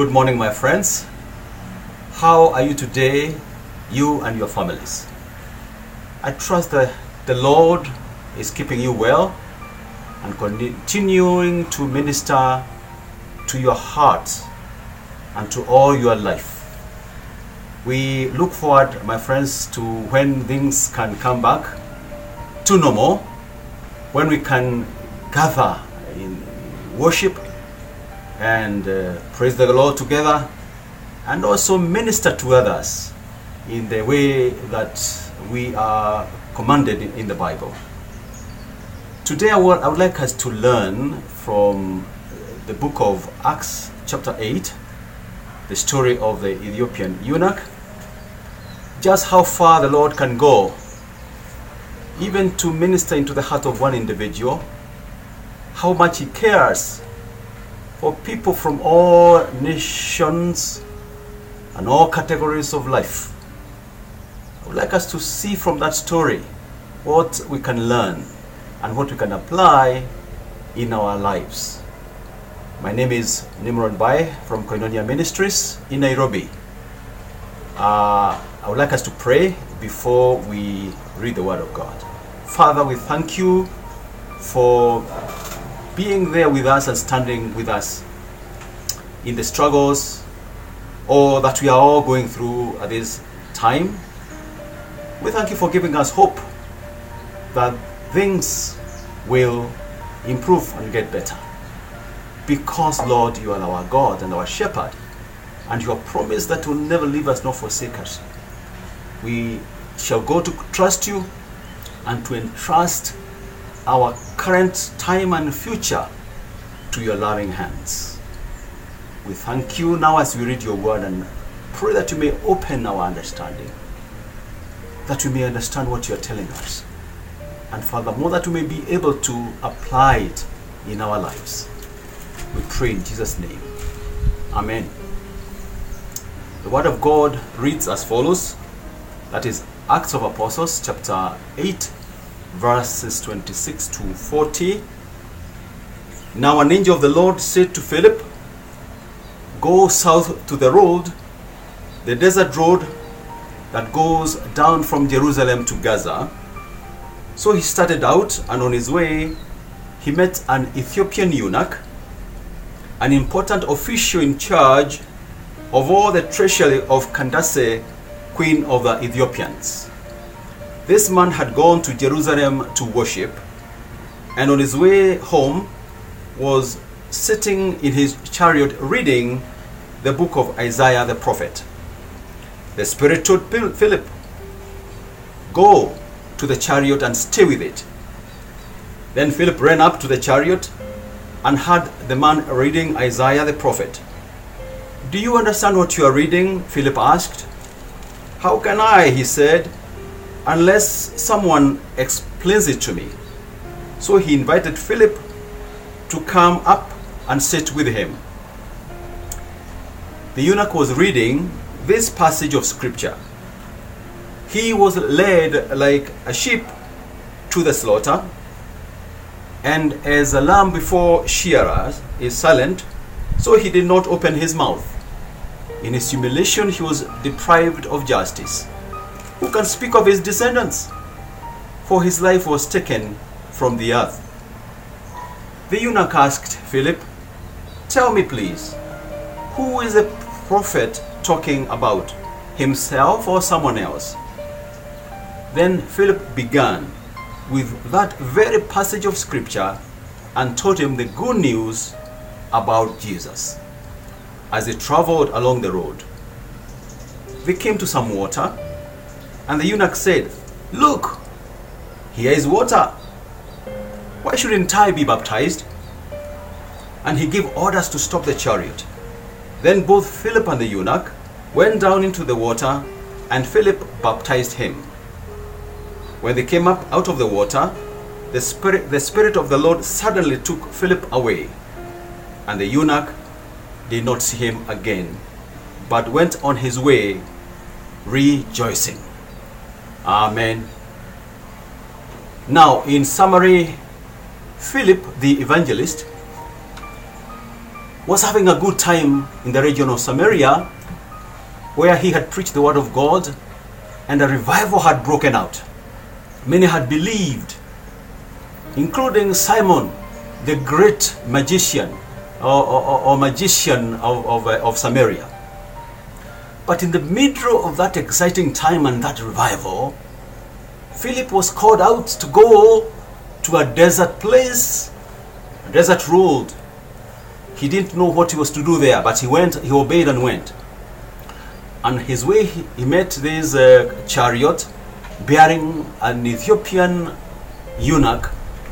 Good morning, my friends. How are you today, you and your families? I trust that the Lord is keeping you well and continuing to minister to your heart and to all your life. We look forward, my friends, to when things can come back to normal, when we can gather in worship and uh, praise the Lord together and also minister to others in the way that we are commanded in, the Bible. Today I would, I would like us to learn from the book of Acts chapter 8, the story of the Ethiopian eunuch, just how far the Lord can go, even to minister into the heart of one individual, how much He cares for people from all nations and all categories of life. I would like us to see from that story what we can learn and what we can apply in our lives. My name is Nimrod Bai from Koinonia Ministries in Nairobi. Uh, I would like us to pray before we read the Word of God. Father, we thank you for being there with us and standing with us in the struggles or that we are all going through at this time. We thank you for giving us hope that things will improve and get better. Because, Lord, you are our God and our shepherd, and you have promised that you will never leave us nor forsake us. We shall go to trust you and to entrust our current time and future to your loving hands. We thank you now as we read your word and pray that you may open our understanding, that we may understand what you are telling us, and furthermore, that we may be able to apply it in our lives. We pray in Jesus' name. Amen. The word of God reads as follows that is Acts of Apostles, chapter 8, verses 26 to 40. Now, an angel of the Lord said to Philip, Go south to the road, the desert road that goes down from Jerusalem to Gaza. So he started out, and on his way, he met an Ethiopian eunuch, an important official in charge of all the treasury of Candace, queen of the Ethiopians. This man had gone to Jerusalem to worship, and on his way home was sitting in his chariot reading the book of Isaiah the prophet. The Spirit told Philip, Go to the chariot and stay with it. Then Philip ran up to the chariot and heard the man reading Isaiah the prophet. Do you understand what you are reading? Philip asked. How can I, he said, unless someone explains it to me? So he invited Philip to come up and sit with him. The eunuch was reading this passage of scripture. He was led like a sheep to the slaughter, and as a lamb before shearers is silent, so he did not open his mouth. In his humiliation, he was deprived of justice. Who can speak of his descendants? For his life was taken from the earth. The eunuch asked Philip, Tell me, please, who is the prophet talking about? Himself or someone else? Then Philip began with that very passage of scripture and told him the good news about Jesus. As they traveled along the road, they came to some water, and the eunuch said, Look, here is water. Why shouldn't I be baptized? And he gave orders to stop the chariot. Then both Philip and the eunuch went down into the water, and Philip baptized him. When they came up out of the water, the spirit, the spirit of the Lord suddenly took Philip away, and the eunuch did not see him again, but went on his way rejoicing. Amen. Now, in summary, Philip the evangelist was having a good time in the region of Samaria, where he had preached the word of God, and a revival had broken out. Many had believed, including Simon, the great magician or, or, or magician of, of, of Samaria. But in the middle of that exciting time and that revival, Philip was called out to go to a desert place, a desert road. He didn't know what he was to do there, but he went, he obeyed and went. On his way, he, he met this uh, chariot bearing an Ethiopian eunuch,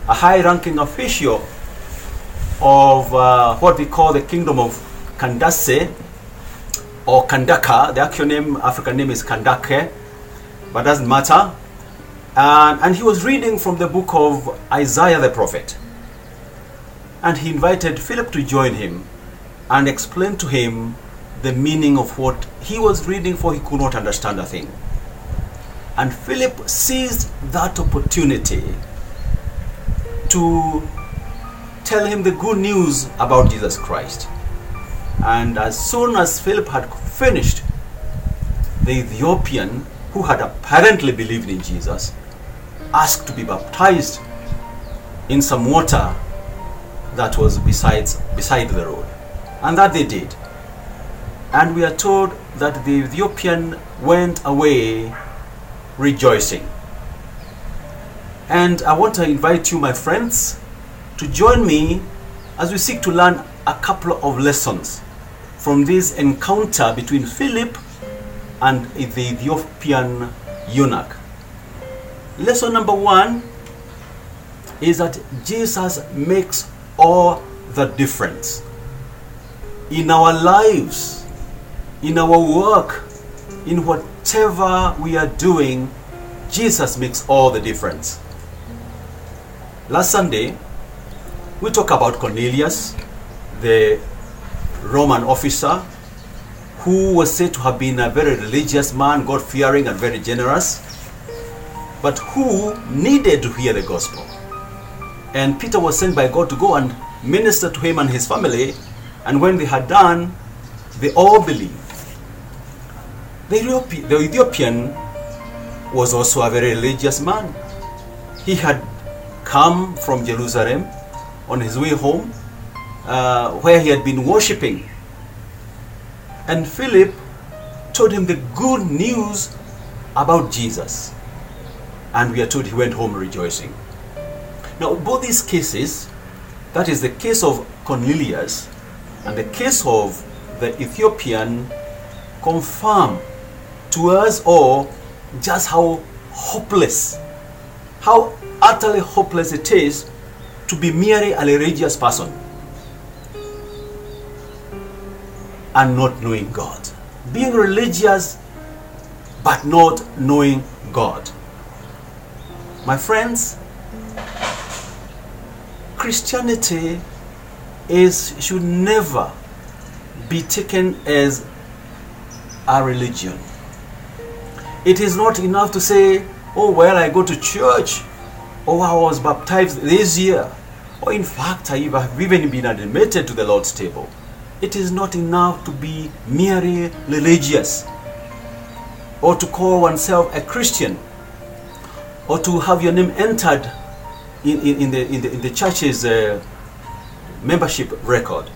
a high ranking official of uh, what we call the kingdom of Kandase or Kandaka. The actual name, African name is Kandake, but doesn't matter. And, and he was reading from the book of Isaiah the prophet. And he invited Philip to join him and explain to him the meaning of what he was reading, for he could not understand a thing. And Philip seized that opportunity to tell him the good news about Jesus Christ. And as soon as Philip had finished, the Ethiopian, who had apparently believed in Jesus, asked to be baptized in some water that was besides, beside the road. And that they did. And we are told that the Ethiopian went away rejoicing. And I want to invite you, my friends, to join me as we seek to learn a couple of lessons from this encounter between Philip and the Ethiopian eunuch. Lesson number one is that Jesus makes all the difference in our lives, in our work, in whatever we are doing. Jesus makes all the difference. Last Sunday, we talked about Cornelius, the Roman officer who was said to have been a very religious man, God fearing, and very generous, but who needed to hear the gospel. And Peter was sent by God to go and minister to him and his family, and when they had done, they all believed. The, Ethiopian was also a very religious man. He had come from Jerusalem on his way home, uh, where he had been worshipping. And Philip told him the good news about Jesus. And we are told he went home rejoicing. Now, both these cases, that is the case of Cornelius and the case of the Ethiopian, confirm to us all just how hopeless, how utterly hopeless it is to be merely a religious person and not knowing God. Being religious but not knowing God. My friends, Christianity is should never be taken as a religion. It is not enough to say, oh well, I go to church, or I was baptized this year, or in fact, I have even been admitted to the Lord's table. It is not enough to be merely religious, or to call oneself a Christian, or to have your name entered in, in, in the, in, the, in the church's uh, membership record.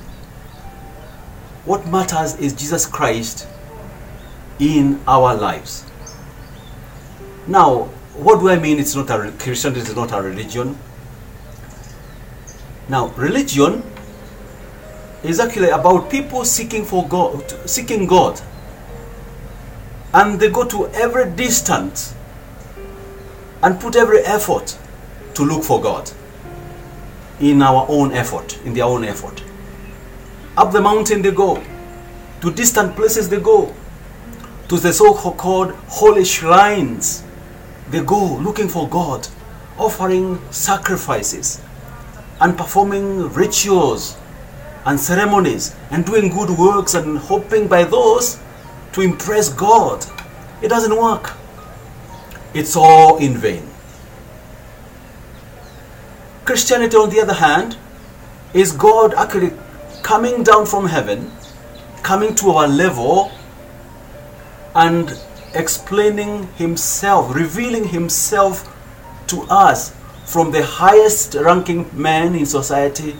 What matters is Jesus Christ in our lives. Now, what do I mean? It's not a Christian, it's not a religion. Now, religion is actually about people seeking for God, seeking God, and they go to every distance and put every effort to look for God in our own effort, in their own effort. Up the mountain they go, to distant places they go, to the so called holy shrines they go looking for God, offering sacrifices and performing rituals and ceremonies and doing good works and hoping by those to impress God. It doesn't work. It's all in vain. Christianity, on the other hand, is God actually coming down from heaven, coming to our level, and explaining himself, revealing himself to us from the highest ranking man in society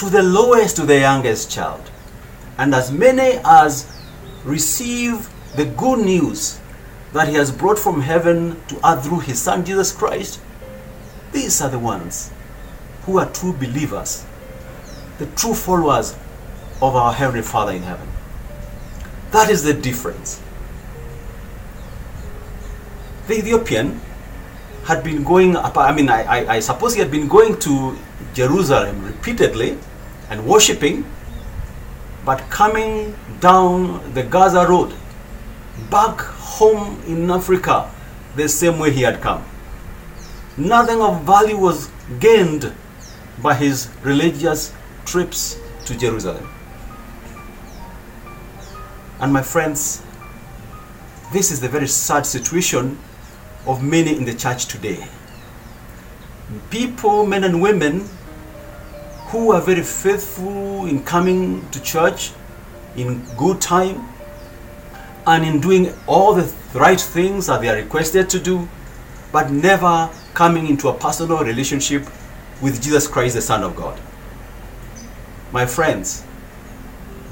to the lowest to the youngest child. And as many as receive the good news that he has brought from heaven to earth through his son Jesus Christ, these are the ones who are true believers, the true followers of our Heavenly Father in heaven. That is the difference. The Ethiopian had been going I mean, I, I, I suppose he had been going to Jerusalem repeatedly and worshipping, but coming down the Gaza Road back home in Africa the same way he had come. Nothing of value was gained by his religious trips to Jerusalem. And my friends, this is the very sad situation of many in the church today. People, men and women, who are very faithful in coming to church in good time and in doing all the right things that they are requested to do, but never coming into a personal relationship with Jesus Christ, the Son of God. My friends,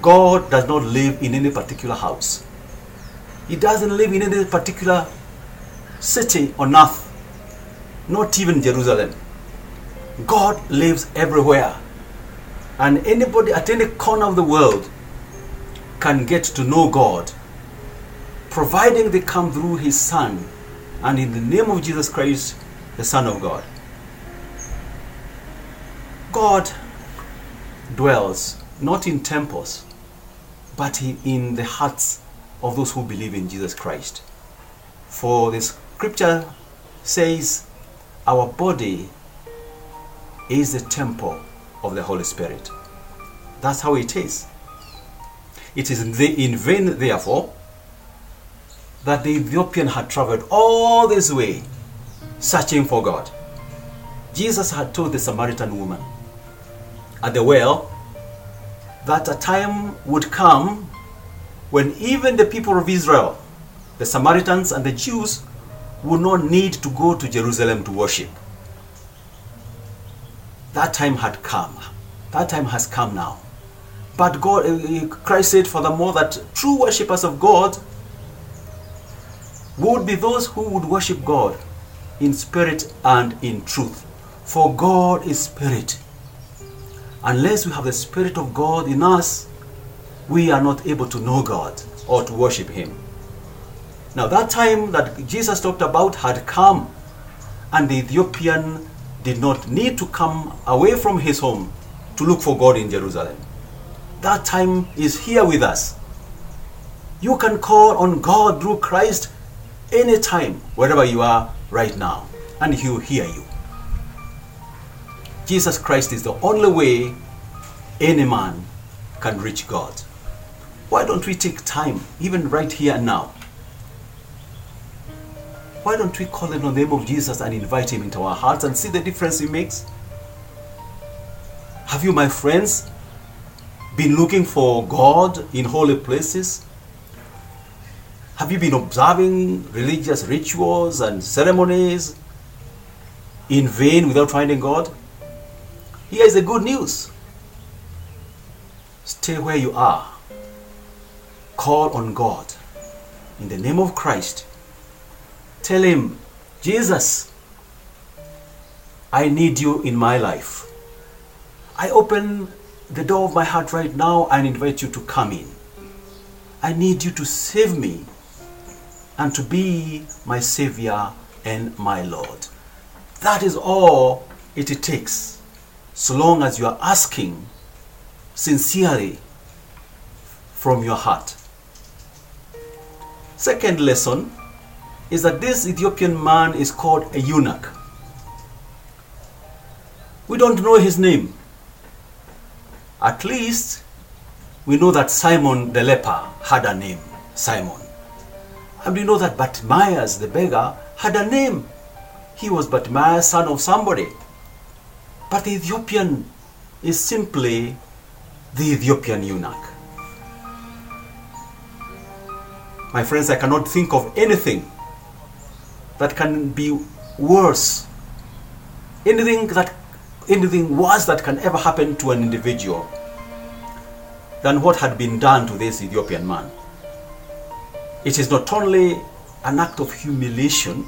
God does not live in any particular house. He doesn't live in any particular city on earth, not even Jerusalem. God lives everywhere. And anybody at any corner of the world can get to know God, providing they come through His Son and in the name of Jesus Christ, the Son of God. God dwells not in temples, but in the hearts of those who believe in Jesus Christ. For the scripture says, Our body is the temple of the Holy Spirit. That's how it is. It is in vain, therefore, that the Ethiopian had traveled all this way searching for God. Jesus had told the Samaritan woman at the well that a time would come when even the people of Israel, the Samaritans and the Jews, would not need to go to Jerusalem to worship. That time had come. That time has come now. But God, uh, Christ said furthermore that true worshippers of God would be those who would worship God in spirit and in truth. For God is spirit. Unless we have the spirit of God in us, we are not able to know God or to worship Him. Now, that time that Jesus talked about had come, and the Ethiopian did not need to come away from his home to look for God in Jerusalem. That time is here with us. You can call on God through Christ anytime, wherever you are right now, and He will hear you. Jesus Christ is the only way any man can reach God. Why don't we take time, even right here and now? Why don't we call on the name of Jesus and invite Him into our hearts and see the difference He makes? Have you, my friends, been looking for God in holy places? Have you been observing religious rituals and ceremonies in vain without finding God? Here is the good news. Stay where you are. Call on God in the name of Christ. Tell Him, Jesus, I need you in my life. I open the door of my heart right now and invite you to come in. I need you to save me and to be my Savior and my Lord. That is all it takes, so long as you are asking sincerely from your heart. Second lesson is that this Ethiopian man is called a eunuch. We don't know his name. At least we know that Simon the leper had a name, Simon. And we know that Bartimaeus the beggar had a name. He was Bartimaeus, son of somebody. But the Ethiopian is simply the Ethiopian eunuch. My friends, I cannot think of anything that can be worse. Anything that anything worse that can ever happen to an individual than what had been done to this Ethiopian man. It is not only an act of humiliation,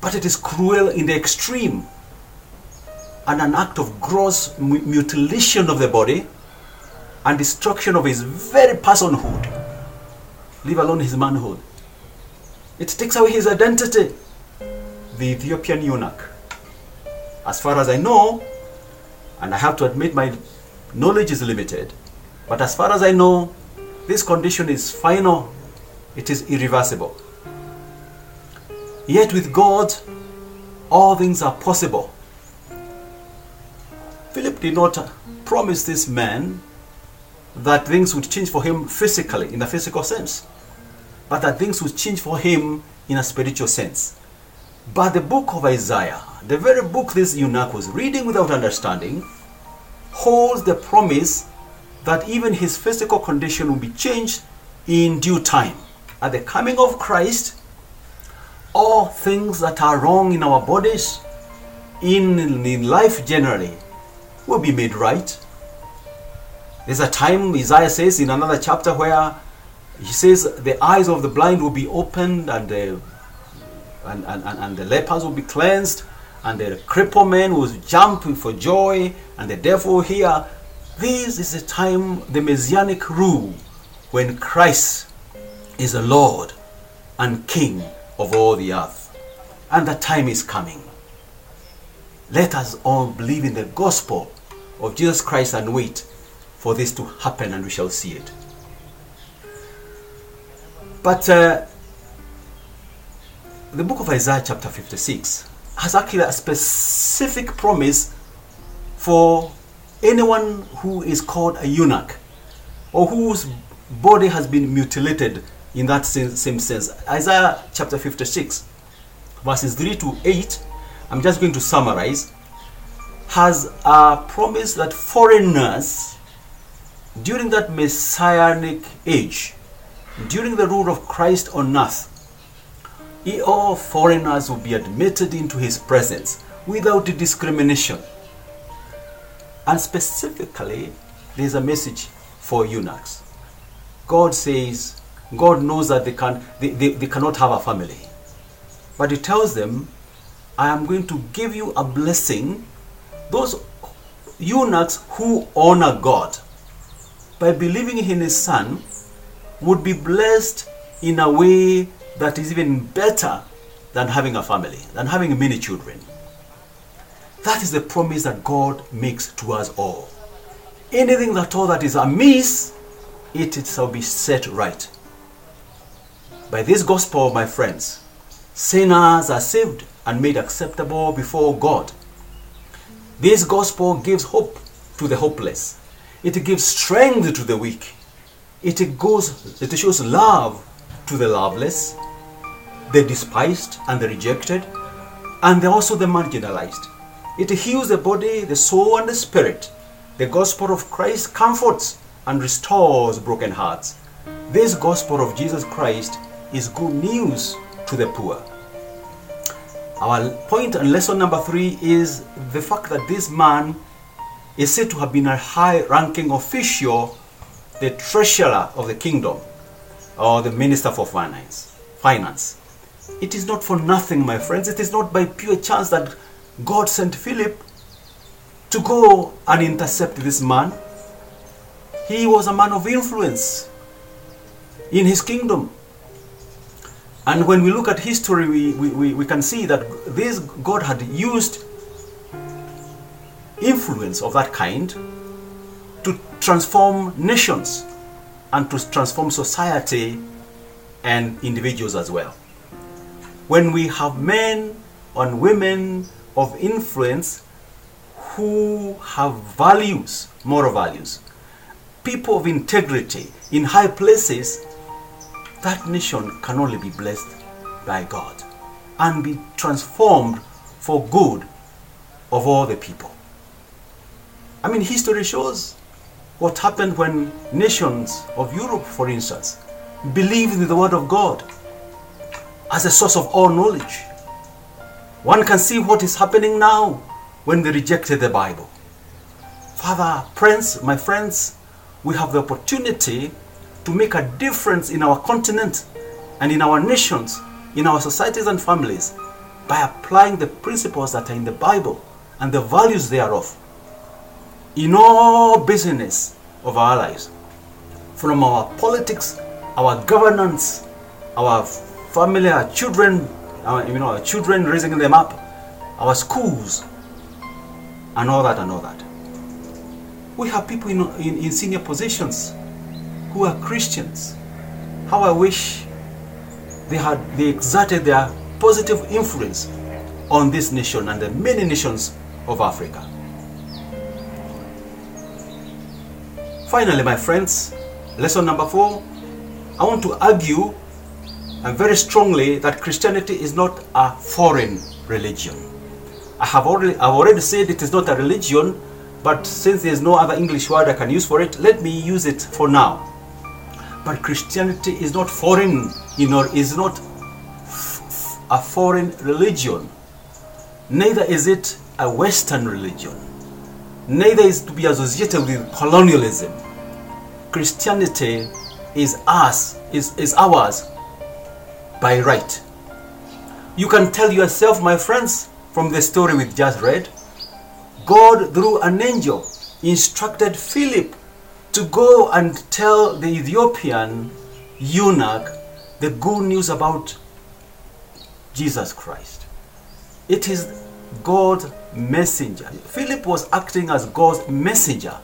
but it is cruel in the extreme and an act of gross mutilation of the body and destruction of his very personhood, leave alone his manhood. It takes away his identity. The Ethiopian eunuch. As far as I know, and I have to admit my knowledge is limited, but as far as I know, this condition is final, it is irreversible. Yet with God, all things are possible. Philip did not promise this man that things would change for him physically, in the physical sense, but that things would change for him in a spiritual sense. But the book of Isaiah, the very book this eunuch was reading without understanding, holds the promise that even his physical condition will be changed in due time. At the coming of Christ, all things that are wrong in our bodies, in, in life generally, will be made right. There's a time, Isaiah says in another chapter, where he says the eyes of the blind will be opened and the, and, and, and the lepers will be cleansed and the crippled man will jump for joy and the deaf will hear. This is the time, the messianic rule, when Christ is the Lord and King of all the earth. And the time is coming. Let us all believe in the gospel of Jesus Christ and wait for this to happen and we shall see it. But uh, the book of Isaiah, chapter 56, has actually a specific promise for anyone who is called a eunuch or whose body has been mutilated in that same, same sense. Isaiah chapter 56, verses 3 to 8, I'm just going to summarize has a promise that foreigners during that messianic age, during the rule of Christ on earth, all foreigners will be admitted into his presence without discrimination. And specifically, there's a message for eunuchs. God says, God knows that they, can, they, they, they cannot have a family. But he tells them, I am going to give you a blessing those eunuchs who honor God by believing in his son would be blessed in a way that is even better than having a family, than having many children. That is the promise that God makes to us all. Anything that all that is amiss, it shall be set right. By this gospel, my friends, sinners are saved and made acceptable before God. This gospel gives hope to the hopeless. It gives strength to the weak. It goes it shows love to the loveless, the despised and the rejected, and also the marginalized. It heals the body, the soul, and the spirit. The gospel of Christ comforts and restores broken hearts. This gospel of Jesus Christ is good news to the poor. Our point and lesson number three is the fact that this man is said to have been a high ranking official, the treasurer of the kingdom, or the minister for finance. Finance. It is not for nothing, my friends. It is not by pure chance that God sent Philip to go and intercept this man. He was a man of influence in his kingdom. And when we look at history, we, we, we can see that this God had used influence of that kind transform nations and to transform society and individuals as well. When we have men and women of influence who have values, moral values, people of integrity in high places, that nation can only be blessed by God and be transformed for good of all the people. I mean, history shows what happened when nations of Europe, for instance, believed in the Word of God as a source of all knowledge. One can see what is happening now when they rejected the Bible. Father, Prince, my friends, we have the opportunity to make a difference in our continent and in our nations, in our societies and families by applying the principles that are in the Bible and the values thereof in all business of our lives. From our politics, our governance, our family, our children, our, you know, our children raising them up, our schools, and all that and all that. We have people in, in, in senior positions who are Christians. How I wish they had they exerted their positive influence on this nation and the many nations of Africa. Finally, my friends, lesson number four, I want to argue and very strongly that Christianity is not a foreign religion. I have already, I've already said it is not a religion, but since there's no other English word I can use for it, let me use it for now. But Christianity is not foreign, you know, is not a foreign religion. Neither is it a Western religion. Neither is to be associated with colonialism. Christianity is us, is, is ours by right. You can tell yourself, my friends, from the story we've just read, God, through an angel, instructed Philip to go and tell the Ethiopian eunuch the good news about Jesus Christ. It is God's messenger. Philip was acting as God's messenger,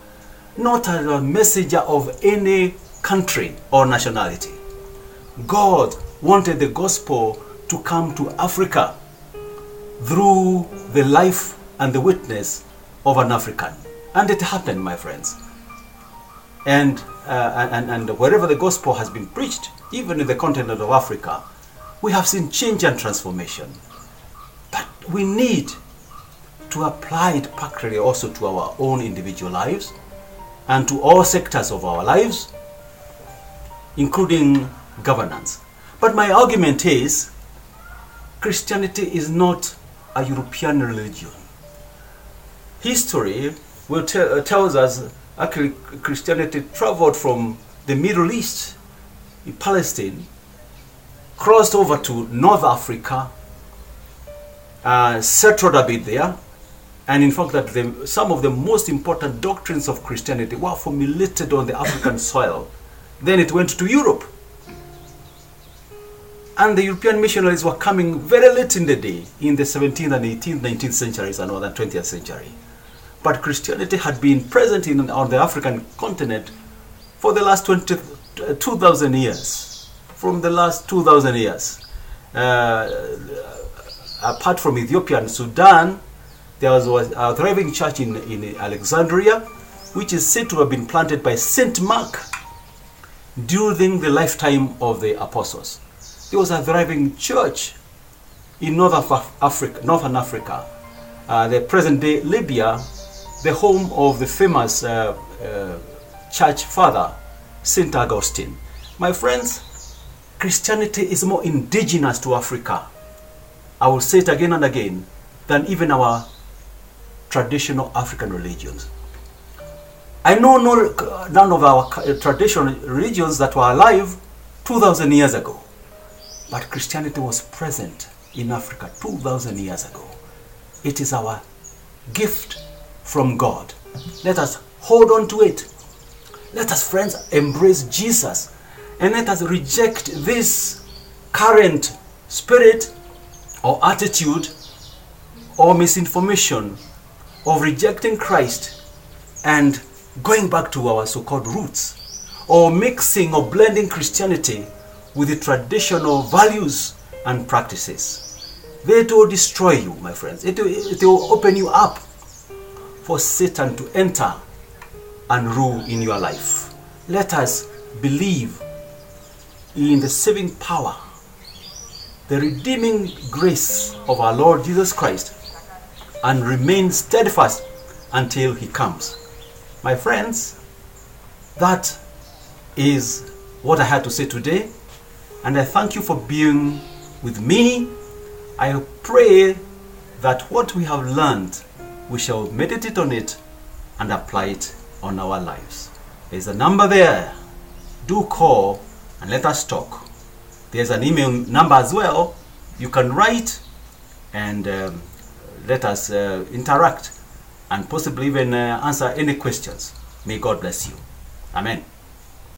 not as a messenger of any country or nationality. God wanted the gospel to come to Africa through the life and the witness of an African. And it happened, my friends. And, uh, and, and wherever the gospel has been preached, even in the continent of Africa, we have seen change and transformation. But we need to apply it practically also to our own individual lives and to all sectors of our lives, including governance. But my argument is Christianity is not a European religion. History will tell, uh, tells us actually Christianity traveled from the Middle East, in Palestine, crossed over to North Africa, uh, settled a bit there, and in fact that the, some of the most important doctrines of Christianity were formulated on the African soil. Then it went to Europe. And the European missionaries were coming very late in the day, in the 17th and 18th, 19th centuries and that 20th century. But Christianity had been present in, on the African continent for the last 20, 2,000 years. From the last 2,000 years. Uh, apart from Ethiopia and Sudan, there was a thriving church in, in Alexandria, which is said to have been planted by Saint Mark during the lifetime of the apostles. There was a thriving church in North Africa, Northern Africa, uh, the present day Libya, the home of the famous uh, uh, church father, Saint Augustine. My friends, Christianity is more indigenous to Africa. I will say it again and again, than even our traditional African religions. I know no, none of our uh, traditional religions that were alive 2,000 years ago. But Christianity was present in Africa 2,000 years ago. It is our gift from God. Let us hold on to it. Let us, friends, embrace Jesus and let us reject this current spirit or attitude or misinformation of rejecting Christ and going back to our so called roots or mixing or blending Christianity with the traditional values and practices. They will destroy you, my friends. It will, it will open you up for Satan to enter and rule in your life. Let us believe in the saving power, the redeeming grace of our Lord Jesus Christ, and remain steadfast until he comes. My friends, that is what I had to say today. And I thank you for being with me. I pray that what we have learned, we shall meditate on it and apply it on our lives. There's a number there. Do call and let us talk. There's an email number as well. You can write and um, let us uh, interact and possibly even uh, answer any questions. May God bless you. Amen.